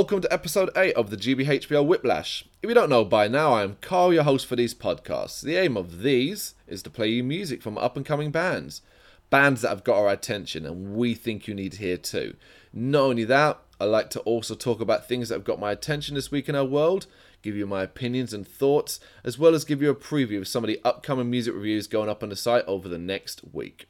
Welcome to episode 8 of the GBHBL Whiplash. If you don't know by now, I am Carl, your host for these podcasts. The aim of these is to play you music from up and coming bands. Bands that have got our attention and we think you need to hear too. Not only that, I like to also talk about things that have got my attention this week in our world, give you my opinions and thoughts, as well as give you a preview of some of the upcoming music reviews going up on the site over the next week.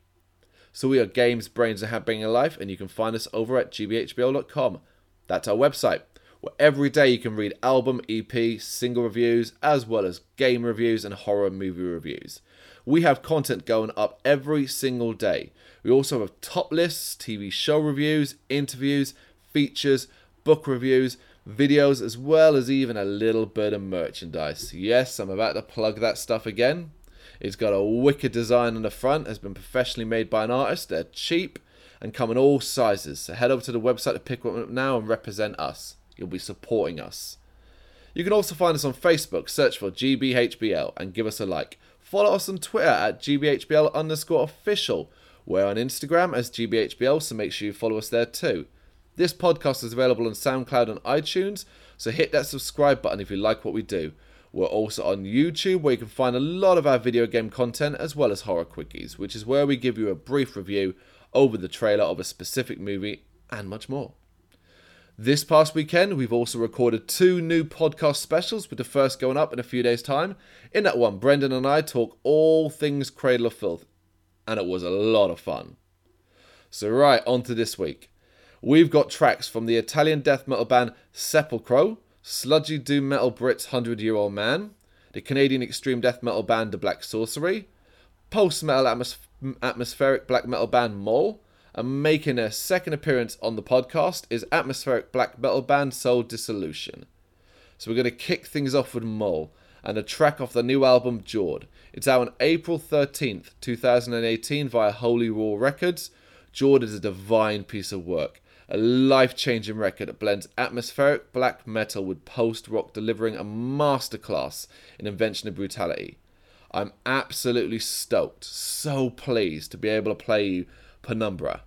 So we are Games, Brains, and Happy Life, and you can find us over at gbhbl.com. That's our website, where every day you can read album, EP, single reviews, as well as game reviews and horror movie reviews. We have content going up every single day. We also have top lists, TV show reviews, interviews, features, book reviews, videos, as well as even a little bit of merchandise. Yes, I'm about to plug that stuff again. It's got a wicked design on the front, has been professionally made by an artist. They're cheap and come in all sizes. So head over to the website to pick one up now and represent us. You'll be supporting us. You can also find us on Facebook, search for GBHBL and give us a like. Follow us on Twitter at GBHBL underscore official. We're on Instagram as GBHBL, so make sure you follow us there too. This podcast is available on SoundCloud and iTunes, so hit that subscribe button if you like what we do. We're also on YouTube where you can find a lot of our video game content as well as horror quickies, which is where we give you a brief review over the trailer of a specific movie and much more. This past weekend, we've also recorded two new podcast specials, with the first going up in a few days' time. In that one, Brendan and I talk all things Cradle of Filth, and it was a lot of fun. So, right, on to this week. We've got tracks from the Italian death metal band Sepolcro, sludgy doom metal Brits 100 Year Old Man, the Canadian extreme death metal band The Black Sorcery, post metal atmos- atmospheric black metal band Mol, and making a second appearance on the podcast is atmospheric black metal band Soul Dissolution. So we're going to kick things off with Mol and a track off the new album Jord. It's out on April 13th, 2018 via Holy Roar Records. Jord is a divine piece of work a life changing record that blends atmospheric black metal with post rock, delivering a masterclass in invention of brutality. I'm absolutely stoked, so pleased to be able to play Penumbra.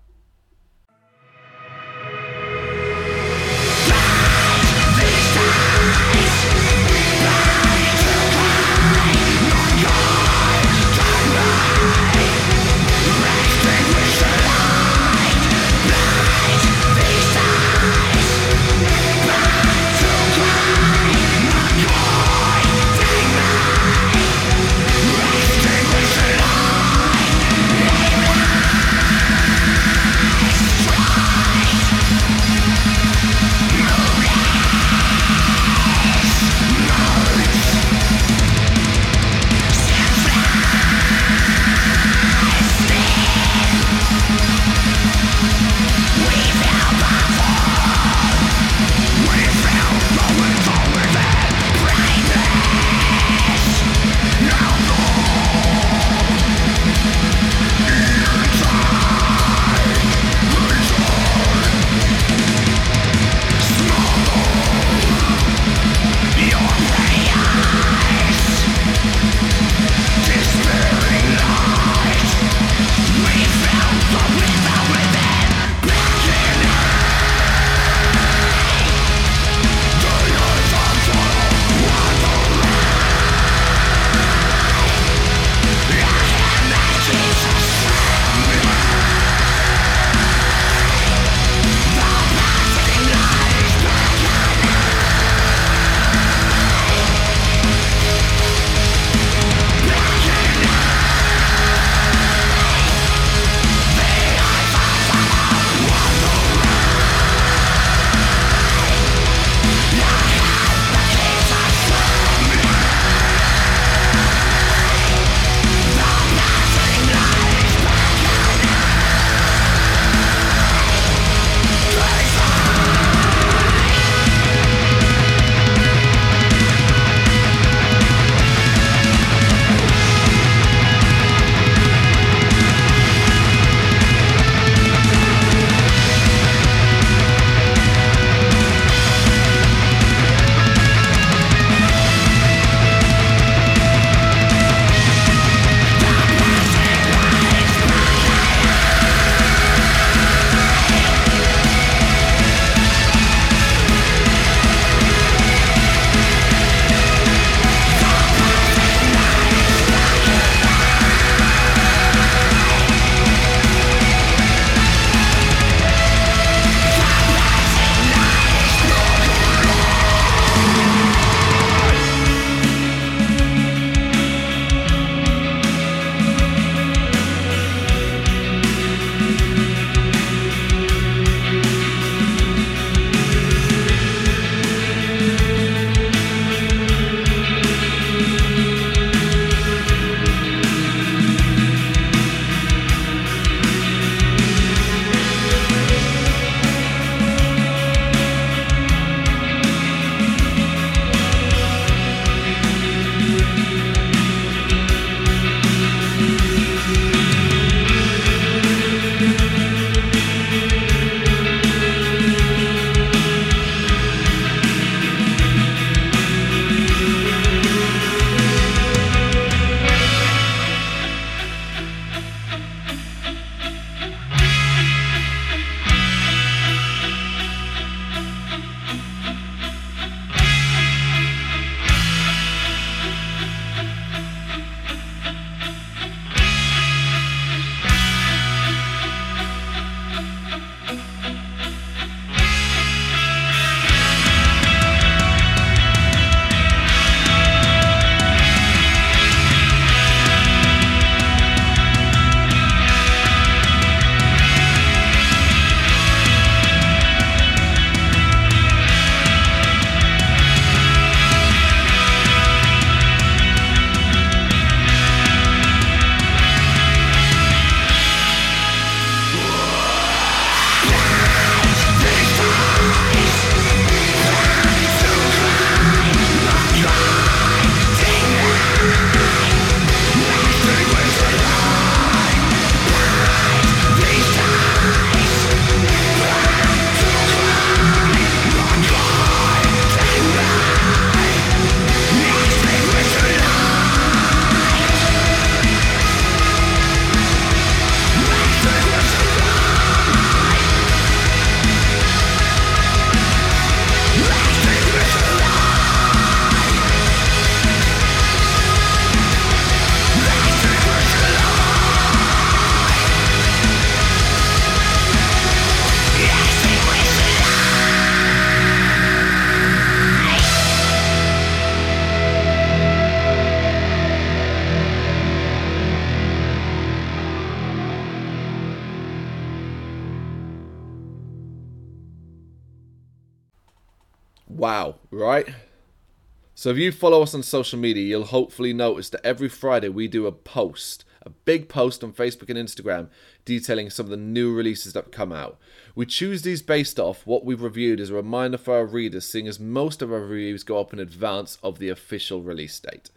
So if you follow us on social media, you'll hopefully notice that every Friday we do a post, a big post on Facebook and Instagram detailing some of the new releases that come out. We choose these based off what we've reviewed as a reminder for our readers, seeing as most of our reviews go up in advance of the official release date.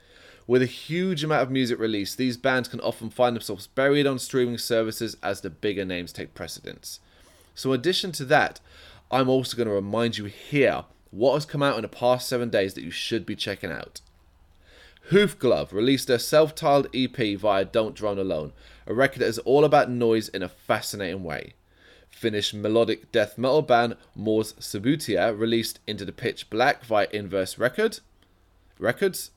With a huge amount of music released, these bands can often find themselves buried on streaming services as the bigger names take precedence. So, in addition to that, I'm also going to remind you here what has come out in the past seven days that you should be checking out. Hoofglove released their self titled EP via Don't Drone Alone, a record that is all about noise in a fascinating way. Finnish melodic death metal band Mors Subita released Into the Pitch Black via Inverse Record. Records.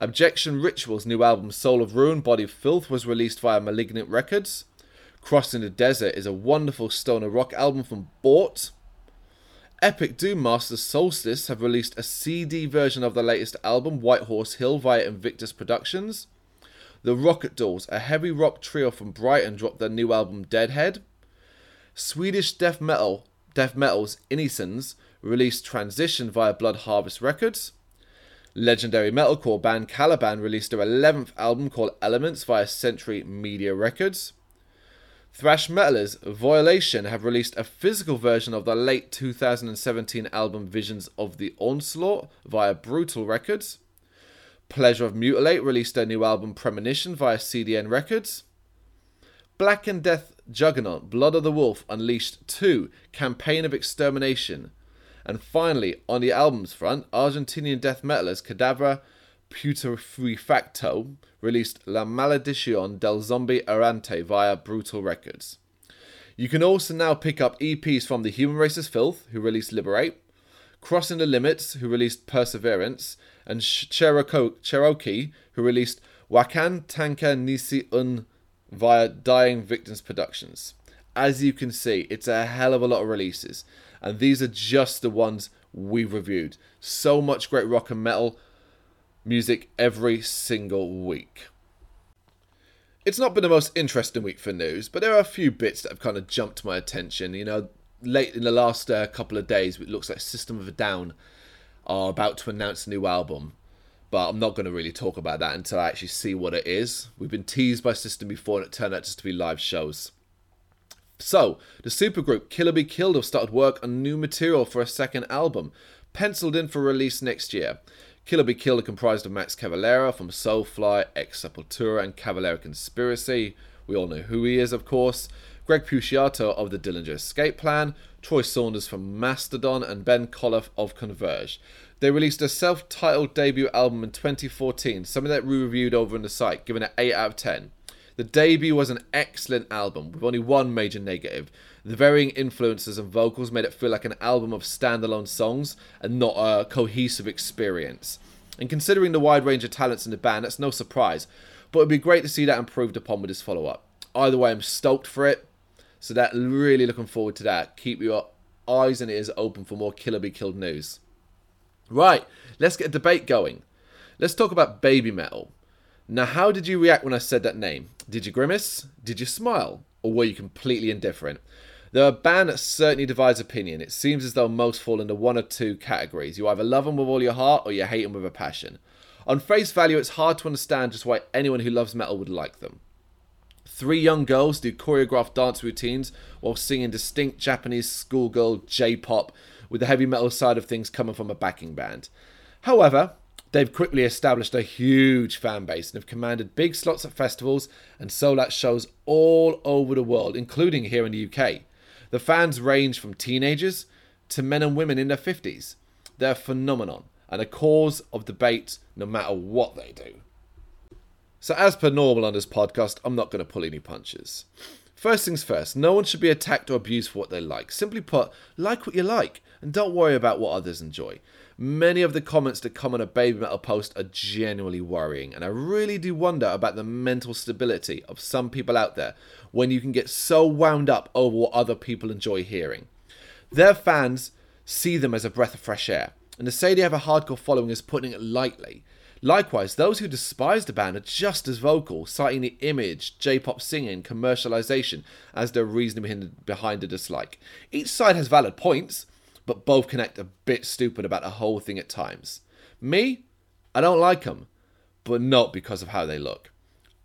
Abjection Ritual's new album Soul of Ruin Body of Filth was released via Malignant Records. Crossing the Desert is a wonderful stoner rock album from Bort. Epic Doom Masters Solstice have released a CD version of their latest album, White Horse Hill, via Invictus Productions. The Rocket Dolls, a heavy rock trio from Brighton, dropped their new album Deadhead. Swedish death metal, death metal's Inisons released Transition via Blood Harvest Records. Legendary metalcore band Caliban released their 11th album called Elements via Century Media Records. Thrash metalers Violation have released a physical version of their late 2017 album Visions of the Onslaught via Brutal Records. Pleasure of Mutilate released their new album Premonition via CDN Records. Black and Death Juggernaut Blood of the Wolf Unleashed 2 Campaign of Extermination. And finally, on the albums front, Argentinian death metalers Cadavra Putrefacto released La Maledición del Zombie Errante via Brutal Records. You can also now pick up EPs from The Human Race's Filth, who released Liberate, Crossing the Limits, who released Perseverance, and Cherokee, who released Wakan Tanka Nisi Un via Dying Victims Productions. As you can see, it's a hell of a lot of releases, and these are just the ones we've reviewed. So much great rock and metal music every single week. It's not been the most interesting week for news, but there are a few bits that have kind of jumped my attention. You know, late in the last uh, couple of days, it looks like System of a Down are about to announce a new album, but I'm not going to really talk about that until I actually see what it is. We've been teased by System before, and it turned out just to be live shows. So, the supergroup Killer Be Killed have started work on new material for a second album, penciled in for release next year. Killer Be Killed comprised of Max Cavalera from Soulfly, Ex Sepultura, and Cavalera Conspiracy. We all know who he is, of course. Greg Puciato of the Dillinger Escape Plan, Troy Sanders from Mastodon, and Ben Koller of Converge. They released a self titled debut album in 2014, something that we reviewed over on the site, giving it 8 out of 10. The debut was an excellent album, with only one major negative. The varying influences and vocals made it feel like an album of standalone songs and not a cohesive experience. And considering the wide range of talents in the band, that's no surprise. But it'd be great to see that improved upon with this follow up. Either way, I'm stoked for it. So that really looking forward to that. Keep your eyes and ears open for more Killer Be Killed news. Right, let's get a debate going. Let's talk about baby metal. Now, how did you react when I said that name? Did you grimace? Did you smile? Or were you completely indifferent? They're a band certainly divides opinion. It seems as though most fall into one or two categories. You either love them with all your heart or you hate them with a passion. On face value, it's hard to understand just why anyone who loves metal would like them. Three young girls do choreographed dance routines while singing distinct Japanese schoolgirl J pop, with the heavy metal side of things coming from a backing band. However, They've quickly established a huge fan base and have commanded big slots at festivals and sold out shows all over the world, including here in the UK. The fans range from teenagers to men and women in their 50s. They're a phenomenon and a cause of debate no matter what they do. So, as per normal on this podcast, I'm not going to pull any punches. First things first, no one should be attacked or abused for what they like. Simply put, like what you like and don't worry about what others enjoy. Many of the comments that come on a baby metal post are genuinely worrying, and I really do wonder about the mental stability of some people out there when you can get so wound up over what other people enjoy hearing. Their fans see them as a breath of fresh air, and to say they have a hardcore following is putting it lightly. Likewise, those who despise the band are just as vocal, citing the image, J pop singing, commercialization as their reason behind the dislike. Each side has valid points, but both connect a bit stupid about the whole thing at times. Me, I don't like them, but not because of how they look.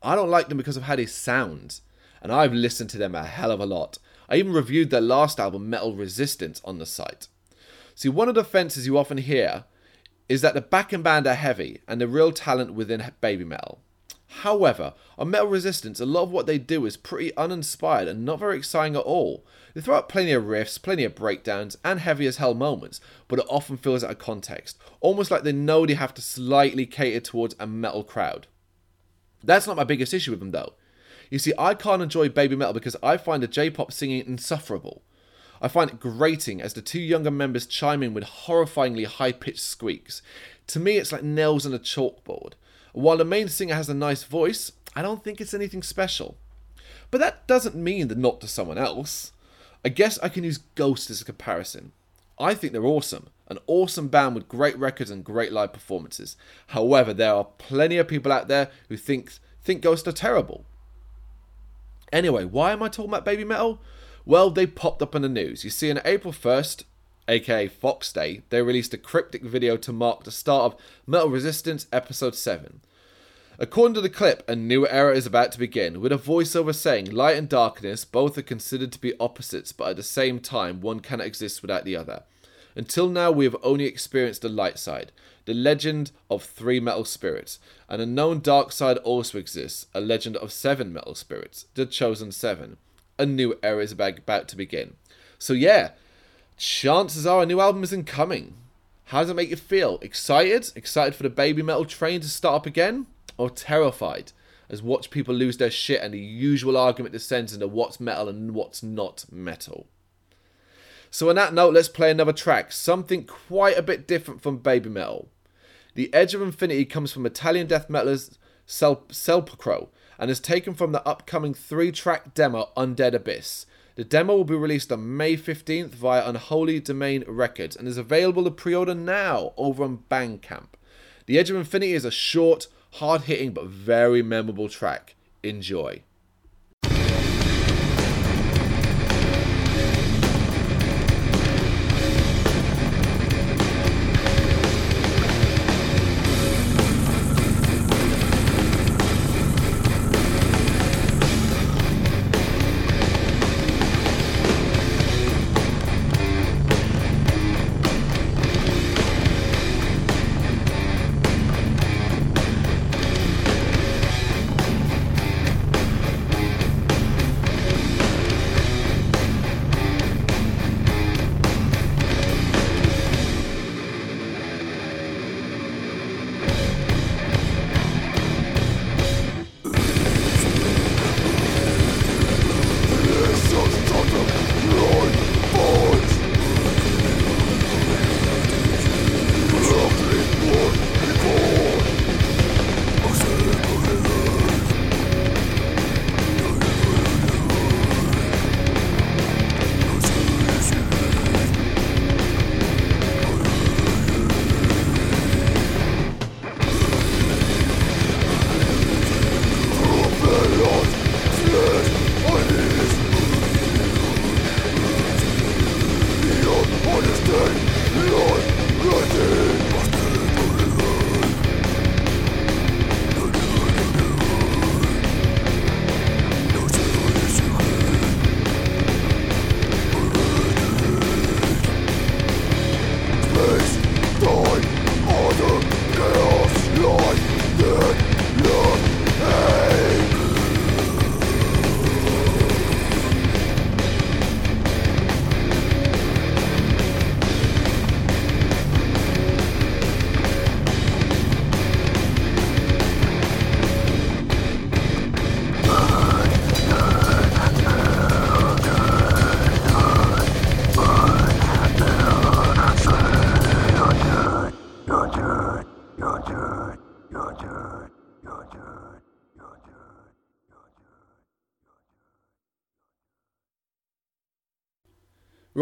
I don't like them because of how they sound, and I've listened to them a hell of a lot. I even reviewed their last album, Metal Resistance, on the site. See, one of the fences you often hear is that the backing band are heavy and the real talent within baby metal. However, on Metal Resistance, a lot of what they do is pretty uninspired and not very exciting at all. They throw out plenty of riffs, plenty of breakdowns, and heavy as hell moments, but it often feels out of context, almost like they know they have to slightly cater towards a metal crowd. That's not my biggest issue with them though. You see, I can't enjoy baby metal because I find the J pop singing insufferable. I find it grating as the two younger members chime in with horrifyingly high pitched squeaks. To me, it's like nails on a chalkboard. While the main singer has a nice voice, I don't think it's anything special. But that doesn't mean they're not to someone else. I guess I can use Ghost as a comparison. I think they're awesome. An awesome band with great records and great live performances. However, there are plenty of people out there who think think Ghost are terrible. Anyway, why am I talking about Baby Metal? Well, they popped up in the news. You see, on April 1st, aka Fox Day, they released a cryptic video to mark the start of Metal Resistance Episode 7. According to the clip, a new era is about to begin, with a voiceover saying light and darkness both are considered to be opposites, but at the same time, one cannot exist without the other. Until now, we have only experienced the light side, the legend of three metal spirits. An unknown dark side also exists, a legend of seven metal spirits, the chosen seven a new era is about to begin. So yeah, chances are a new album isn't coming. How does it make you feel? Excited? Excited for the baby metal train to start up again? Or terrified as watch people lose their shit and the usual argument descends into what's metal and what's not metal? So on that note, let's play another track, something quite a bit different from baby metal. The Edge of Infinity comes from Italian death metalers Sel- Sepolcro, and is taken from the upcoming three track demo Undead Abyss. The demo will be released on May 15th via Unholy Domain Records and is available to pre order now over on Bandcamp. The Edge of Infinity is a short, hard hitting, but very memorable track. Enjoy.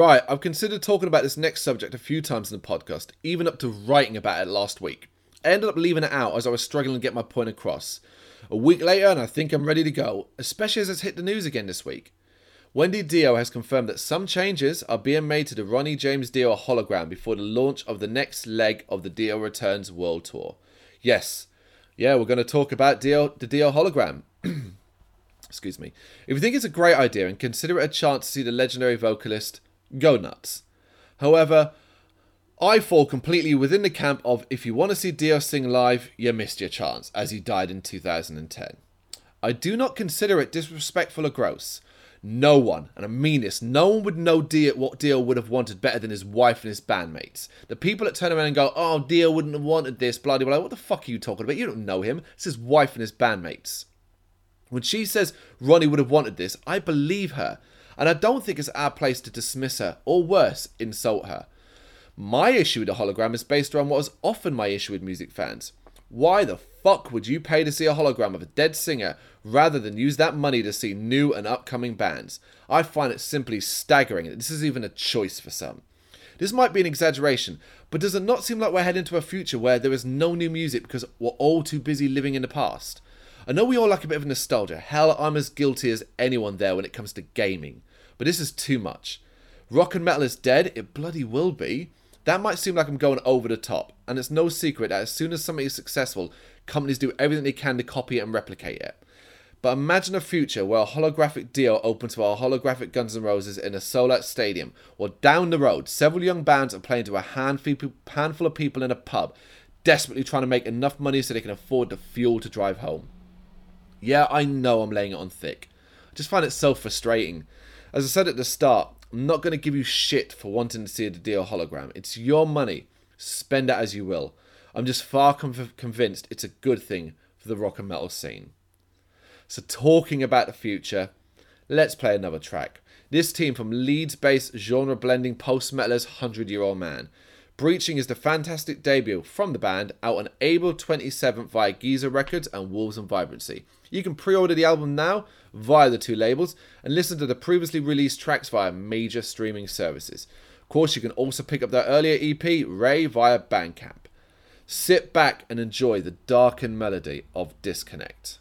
Right, I've considered talking about this next subject a few times in the podcast, even up to writing about it last week. I ended up leaving it out as I was struggling to get my point across. A week later, and I think I'm ready to go, especially as it's hit the news again this week. Wendy Dio has confirmed that some changes are being made to the Ronnie James Dio hologram before the launch of the next leg of the Dio Returns World Tour. Yes, yeah, we're going to talk about Dio, the Dio hologram. Excuse me. If you think it's a great idea and consider it a chance to see the legendary vocalist, go nuts. However, I fall completely within the camp of if you want to see Dio sing live, you missed your chance, as he died in 2010. I do not consider it disrespectful or gross. No one, and I mean this, no one would know Dio what Dio would have wanted better than his wife and his bandmates. The people that turn around and go, oh, Dio wouldn't have wanted this, bloody blah. What the fuck are you talking about? You don't know him. It's his wife and his bandmates. When she says Ronnie would have wanted this, I believe her. And I don't think it's our place to dismiss her, or worse, insult her. My issue with a hologram is based around what is often my issue with music fans. Why the fuck would you pay to see a hologram of a dead singer rather than use that money to see new and upcoming bands? I find it simply staggering that this is even a choice for some. This might be an exaggeration, but does it not seem like we're heading to a future where there is no new music because we're all too busy living in the past? I know we all like a bit of nostalgia. Hell, I'm as guilty as anyone there when it comes to gaming. But this is too much. Rock and metal is dead, it bloody will be. That might seem like I'm going over the top, and it's no secret that as soon as something is successful, companies do everything they can to copy and replicate it. But imagine a future where a holographic Dio opens to our holographic Guns N' Roses in a sold out stadium, or down the road, several young bands are playing to a handful of people in a pub, desperately trying to make enough money so they can afford the fuel to drive home. Yeah, I know I'm laying it on thick. I just find it so frustrating. As I said at the start, I'm not going to give you shit for wanting to see the Dio hologram. It's your money. Spend it as you will. I'm just far com- convinced it's a good thing for the rock and metal scene. So, talking about the future, let's play another track. This team from Leeds based genre blending post metalers 100 Year Old Man. Breaching is the fantastic debut from the band out on April 27th via Geezer Records and Wolves and Vibrancy. You can pre order the album now via the two labels and listen to the previously released tracks via major streaming services. Of course, you can also pick up their earlier EP, Ray, via Bandcamp. Sit back and enjoy the darkened melody of Disconnect.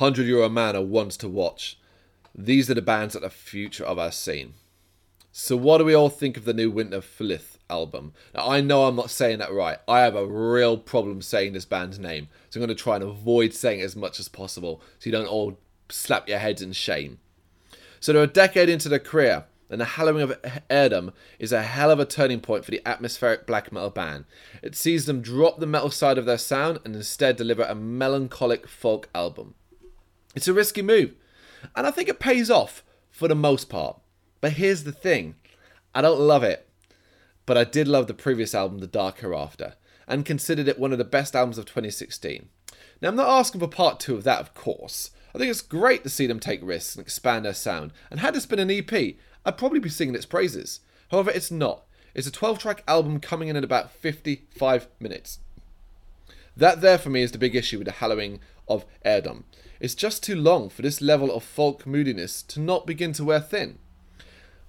100 Year Old Man are ones to watch. These are the bands that are the future of our scene. So, what do we all think of the new Winter Flith album? Now, I know I'm not saying that right. I have a real problem saying this band's name, so I'm going to try and avoid saying it as much as possible so you don't all slap your heads in shame. So, they're a decade into their career, and the Hallowing of Heirdom is a hell of a turning point for the atmospheric black metal band. It sees them drop the metal side of their sound and instead deliver a melancholic folk album. It's a risky move, and I think it pays off for the most part. But here's the thing I don't love it, but I did love the previous album, The Dark Hereafter, and considered it one of the best albums of 2016. Now, I'm not asking for part two of that, of course. I think it's great to see them take risks and expand their sound, and had this been an EP, I'd probably be singing its praises. However, it's not. It's a 12 track album coming in at about 55 minutes. That there for me is the big issue with the Hallowing of Heirdom. It's just too long for this level of folk moodiness to not begin to wear thin.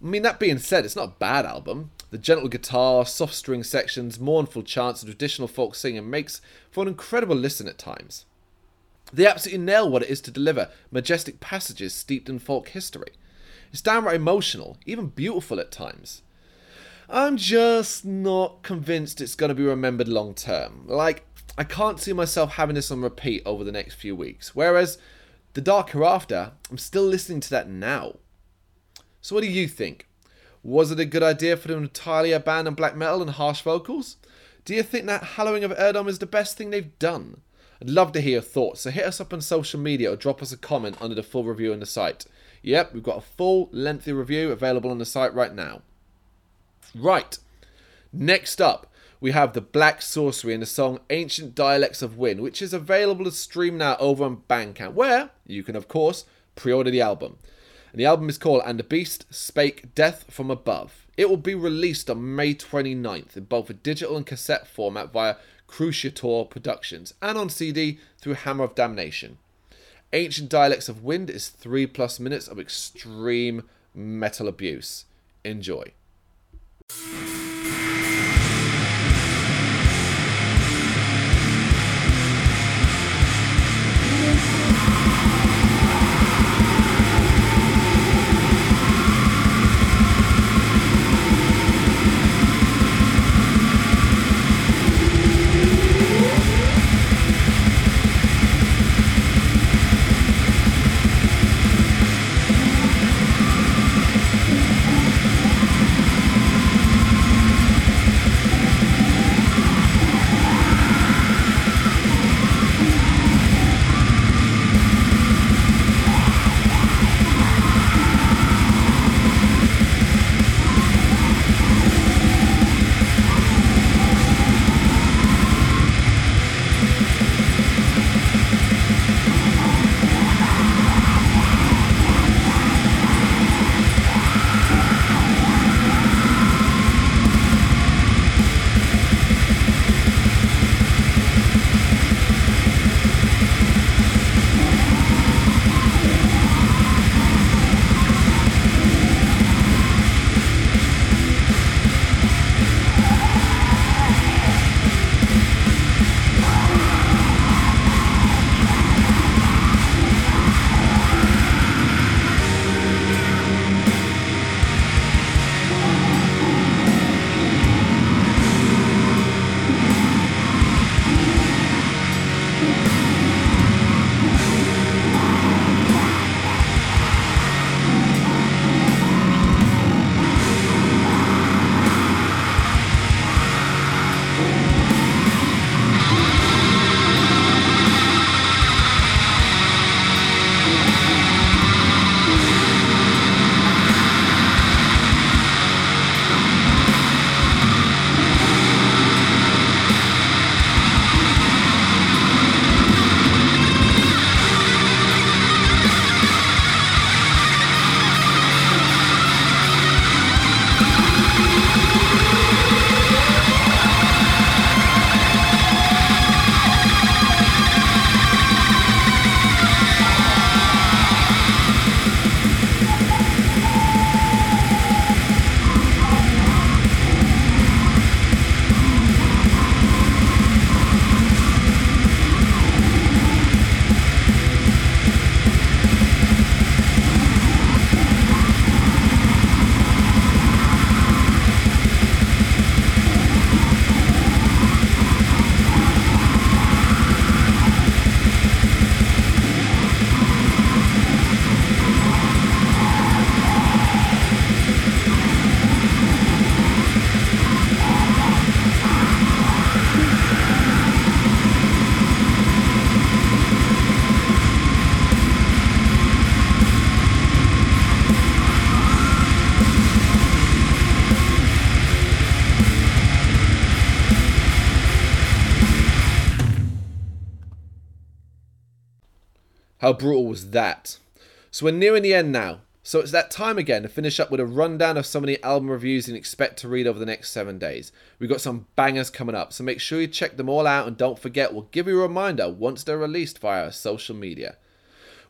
I mean, that being said, it's not a bad album. The gentle guitar, soft string sections, mournful chants, and traditional folk singing makes for an incredible listen at times. They absolutely nail what it is to deliver majestic passages steeped in folk history. It's downright emotional, even beautiful at times. I'm just not convinced it's going to be remembered long term. Like, I can't see myself having this on repeat over the next few weeks. Whereas The Dark Hereafter, I'm still listening to that now. So, what do you think? Was it a good idea for them to entirely abandon black metal and harsh vocals? Do you think that Hallowing of Heirdom is the best thing they've done? I'd love to hear your thoughts, so hit us up on social media or drop us a comment under the full review on the site. Yep, we've got a full, lengthy review available on the site right now. Right, next up, we have the Black Sorcery and the song Ancient Dialects of Wind, which is available to stream now over on Bandcamp, where you can, of course, pre order the album. And the album is called And the Beast Spake Death from Above. It will be released on May 29th in both a digital and cassette format via Krucyator Productions and on CD through Hammer of Damnation. Ancient Dialects of Wind is three plus minutes of extreme metal abuse. Enjoy. Was that? So we're nearing the end now. So it's that time again to finish up with a rundown of some of the album reviews you expect to read over the next seven days. We've got some bangers coming up, so make sure you check them all out and don't forget, we'll give you a reminder once they're released via our social media.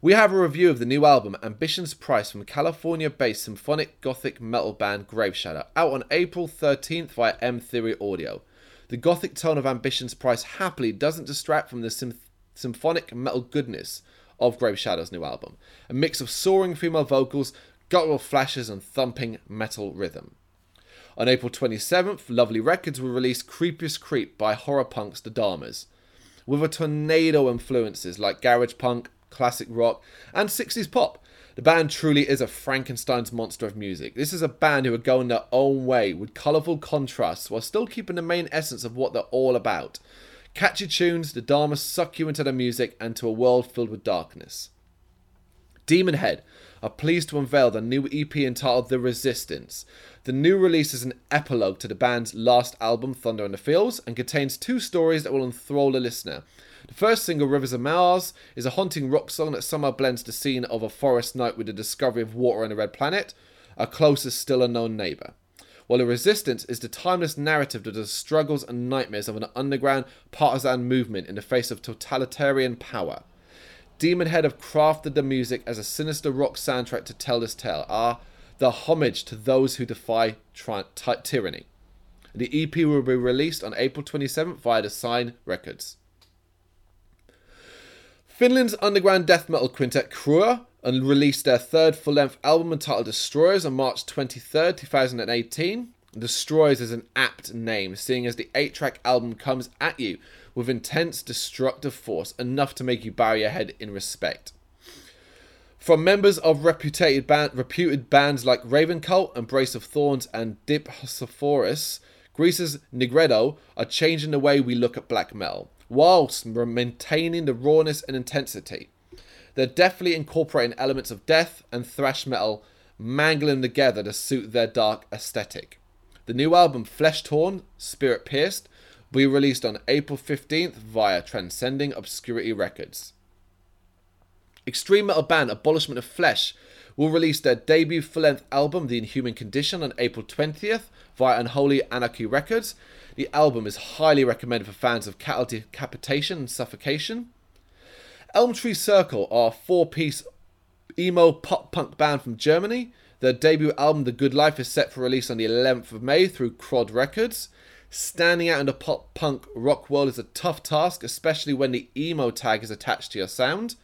We have a review of the new album Ambition's Price from California based symphonic gothic metal band Graveshadow, out on April 13th via M Theory Audio. The gothic tone of Ambition's Price happily doesn't distract from the symphonic metal goodness of Graveshadow's new album a mix of soaring female vocals, guttural flashes, and thumping metal rhythm. On April 27th, Lovely Records will release Creepiest Creep by horror punks The Dharmas. With a tornado influences like garage punk, classic rock, and 60s pop. The band truly is a Frankenstein's monster of music. This is a band who are going their own way with colourful contrasts while still keeping the main essence of what they're all about. Catchy tunes, the Dharma suck you into the music and to a world filled with darkness. Demon Head are pleased to unveil their new EP entitled The Resistance. The new release is an epilogue to the band's last album, Thunder in the Fields, and contains two stories that will enthrall the listener. The first single, Rivers of Mars, is a haunting rock song that somehow blends the scene of a forest night with the discovery of water on a red planet, our closest still unknown neighbour. While the resistance is the timeless narrative of the struggles and nightmares of an underground partisan movement in the face of totalitarian power. Demon Head have crafted the music as a sinister rock soundtrack to tell this tale, are the homage to those who defy ty- tyranny. The EP will be released on April 27th via the Sign Records. Finland's underground death metal quintet Krua and released their third full length album entitled Destroyers on March 23rd, 2018. Destroyers is an apt name, seeing as the 8 track album comes at you with intense destructive force enough to make you bow your head in respect. From members of reputed, band, reputed bands like Ravencult, Embrace of Thorns, and Dephosphorus, Greece's Nigredo are changing the way we look at black metal whilst maintaining the rawness and intensity. They're definitely incorporating elements of death and thrash metal, mangling together to suit their dark aesthetic. The new album, Flesh Torn, Spirit Pierced, will be released on April 15th via Transcending Obscurity Records. Extreme metal band Abolishment of Flesh will release their debut full length album, The Inhuman Condition, on April 20th via Unholy Anarchy Records. The album is highly recommended for fans of cattle decapitation and suffocation. Elm Tree Circle are a four piece emo pop punk band from Germany. Their debut album, The Good Life, is set for release on the 11th of May through Crod Records. Standing out in the pop punk rock world is a tough task, especially when the emo tag is attached to your sound.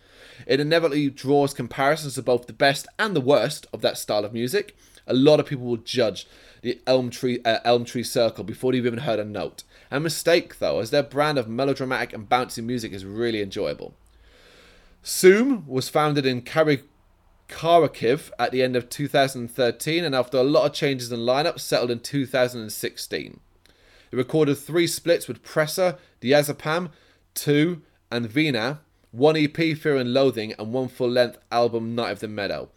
It inevitably draws comparisons to both the best and the worst of that style of music. A lot of people will judge the Elm Tree uh, Elm Tree Circle before they've even heard a note. A mistake though, as their brand of melodramatic and bouncy music is really enjoyable. Soom was founded in Kharkiv at the end of 2013 and after a lot of changes in lineup settled in 2016. It recorded three splits with Presser, Diazepam, 2 and Vina, one EP Fear and Loathing and one full-length album Night of the Meadow.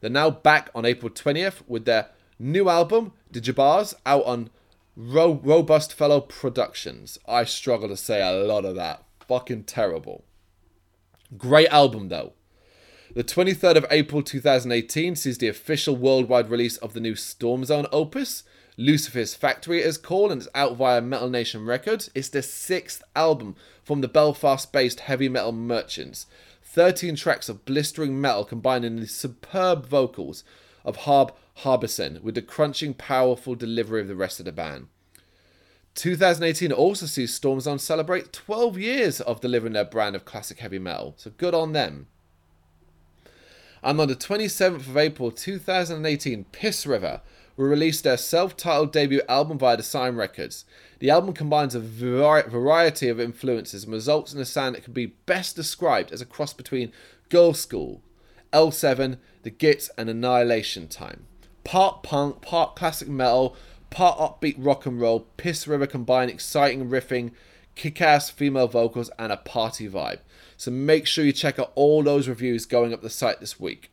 They're now back on April 20th with their new album Jabars out on Ro- Robust Fellow Productions. I struggle to say a lot of that. Fucking terrible. Great album though. The 23rd of April 2018 sees the official worldwide release of the new Stormzone opus, Lucifer's Factory it is called, and it's out via Metal Nation Records. It's the sixth album from the Belfast based heavy metal merchants. 13 tracks of blistering metal combining the superb vocals of Harv Harbinson with the crunching, powerful delivery of the rest of the band. 2018 also sees Stormzone celebrate 12 years of delivering their brand of classic heavy metal, so good on them. And on the 27th of April 2018, Piss River will release their self titled debut album via the Records. The album combines a variety of influences and results in a sound that can be best described as a cross between Girlschool, L7, The Gits, and Annihilation Time part punk, part classic metal, part upbeat rock and roll. Piss River combine exciting riffing, kick ass female vocals, and a party vibe. So make sure you check out all those reviews going up the site this week.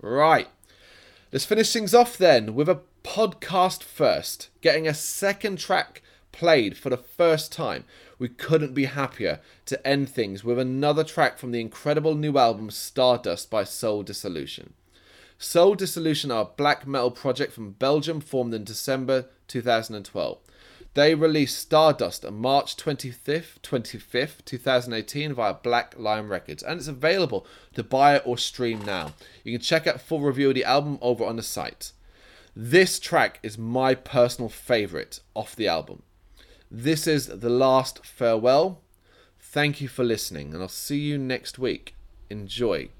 Right, let's finish things off then with a podcast first, getting a second track played for the first time. we couldn't be happier to end things with another track from the incredible new album Stardust by Soul Dissolution. Soul Dissolution are a black metal project from Belgium formed in December 2012. They released Stardust on March 25th, 25th, 2018 via Black Lion Records, and it's available to buy or stream now. You can check out full review of the album over on the site. This track is my personal favourite off the album. This is The Last Farewell. Thank you for listening, and I'll see you next week. Enjoy.